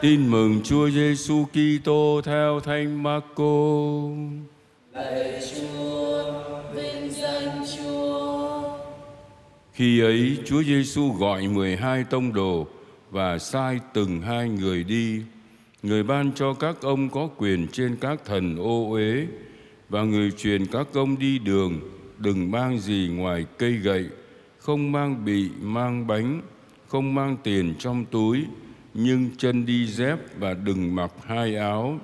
Tin mừng Chúa Giêsu Kitô theo Thánh Marco. Lạy Chúa, vinh danh Chúa. Khi ấy Chúa Giêsu gọi 12 tông đồ và sai từng hai người đi. Người ban cho các ông có quyền trên các thần ô uế và người truyền các ông đi đường đừng mang gì ngoài cây gậy, không mang bị, mang bánh, không mang tiền trong túi, nhưng chân đi dép và đừng mặc hai áo.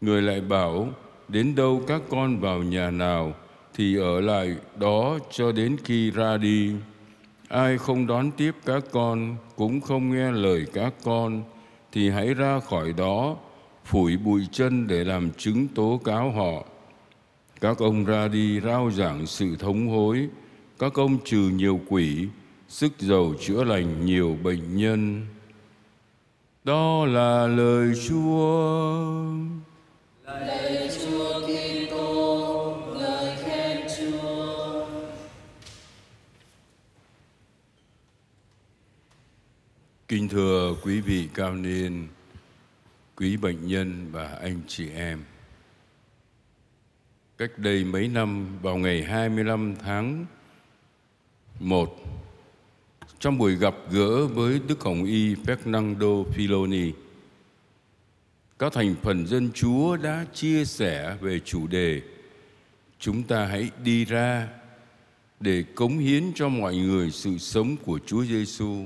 Người lại bảo, đến đâu các con vào nhà nào thì ở lại đó cho đến khi ra đi. Ai không đón tiếp các con, cũng không nghe lời các con, thì hãy ra khỏi đó, phủi bụi chân để làm chứng tố cáo họ. Các ông ra đi rao giảng sự thống hối, các ông trừ nhiều quỷ, sức giàu chữa lành nhiều bệnh nhân. Đó là lời Chúa. Lời Chúa Kitô, lời khen Chúa. Kính thưa quý vị cao niên, quý bệnh nhân và anh chị em. Cách đây mấy năm vào ngày 25 tháng 1 trong buổi gặp gỡ với Đức Hồng Y Fernando Filoni, các thành phần dân Chúa đã chia sẻ về chủ đề Chúng ta hãy đi ra để cống hiến cho mọi người sự sống của Chúa Giêsu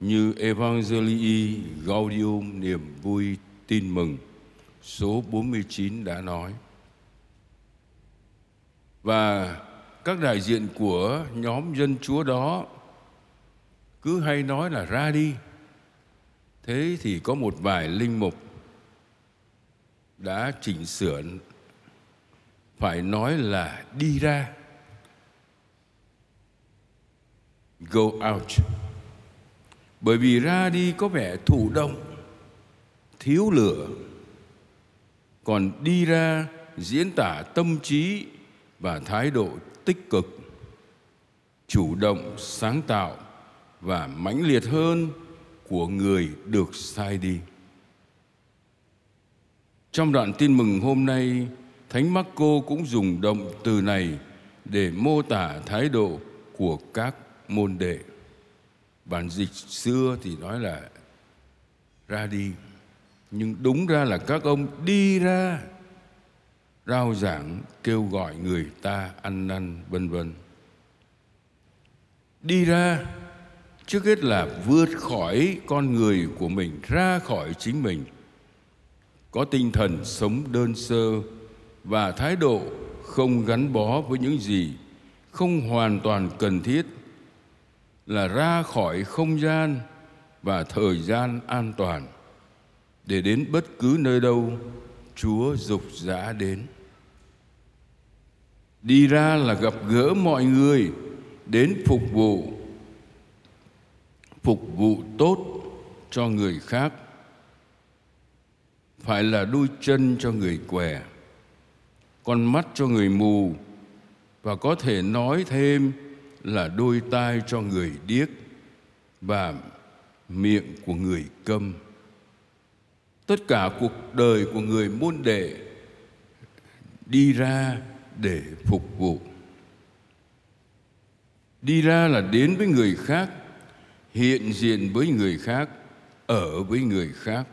như Evangelii Gaudium niềm vui tin mừng số 49 đã nói. Và các đại diện của nhóm dân Chúa đó cứ hay nói là ra đi. Thế thì có một vài linh mục đã chỉnh sửa phải nói là đi ra. Go out. Bởi vì ra đi có vẻ thụ động, thiếu lửa. Còn đi ra diễn tả tâm trí và thái độ tích cực, chủ động, sáng tạo và mãnh liệt hơn của người được sai đi. Trong đoạn tin mừng hôm nay, Thánh Marco cũng dùng động từ này để mô tả thái độ của các môn đệ. Bản dịch xưa thì nói là ra đi, nhưng đúng ra là các ông đi ra rao giảng kêu gọi người ta ăn năn vân vân. Đi ra trước hết là vượt khỏi con người của mình, ra khỏi chính mình có tinh thần sống đơn sơ và thái độ không gắn bó với những gì không hoàn toàn cần thiết là ra khỏi không gian và thời gian an toàn để đến bất cứ nơi đâu Chúa dục dã đến. Đi ra là gặp gỡ mọi người, đến phục vụ phục vụ tốt cho người khác, phải là đôi chân cho người què, con mắt cho người mù, và có thể nói thêm là đôi tai cho người điếc và miệng của người câm. Tất cả cuộc đời của người môn đệ đi ra để phục vụ. Đi ra là đến với người khác hiện diện với người khác, ở với người khác,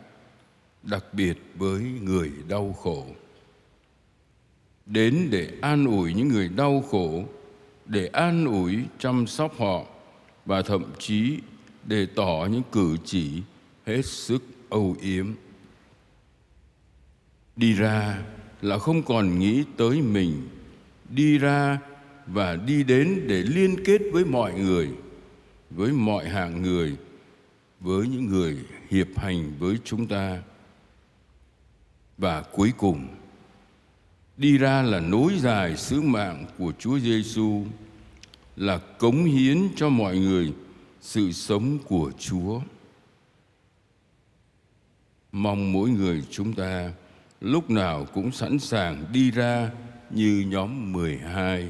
đặc biệt với người đau khổ. Đến để an ủi những người đau khổ, để an ủi, chăm sóc họ, và thậm chí để tỏ những cử chỉ hết sức âu yếm. Đi ra là không còn nghĩ tới mình. Đi ra và đi đến để liên kết với mọi người với mọi hạng người, với những người hiệp hành với chúng ta và cuối cùng, đi ra là nối dài sứ mạng của Chúa Giêsu là cống hiến cho mọi người sự sống của Chúa. Mong mỗi người chúng ta lúc nào cũng sẵn sàng đi ra như nhóm 12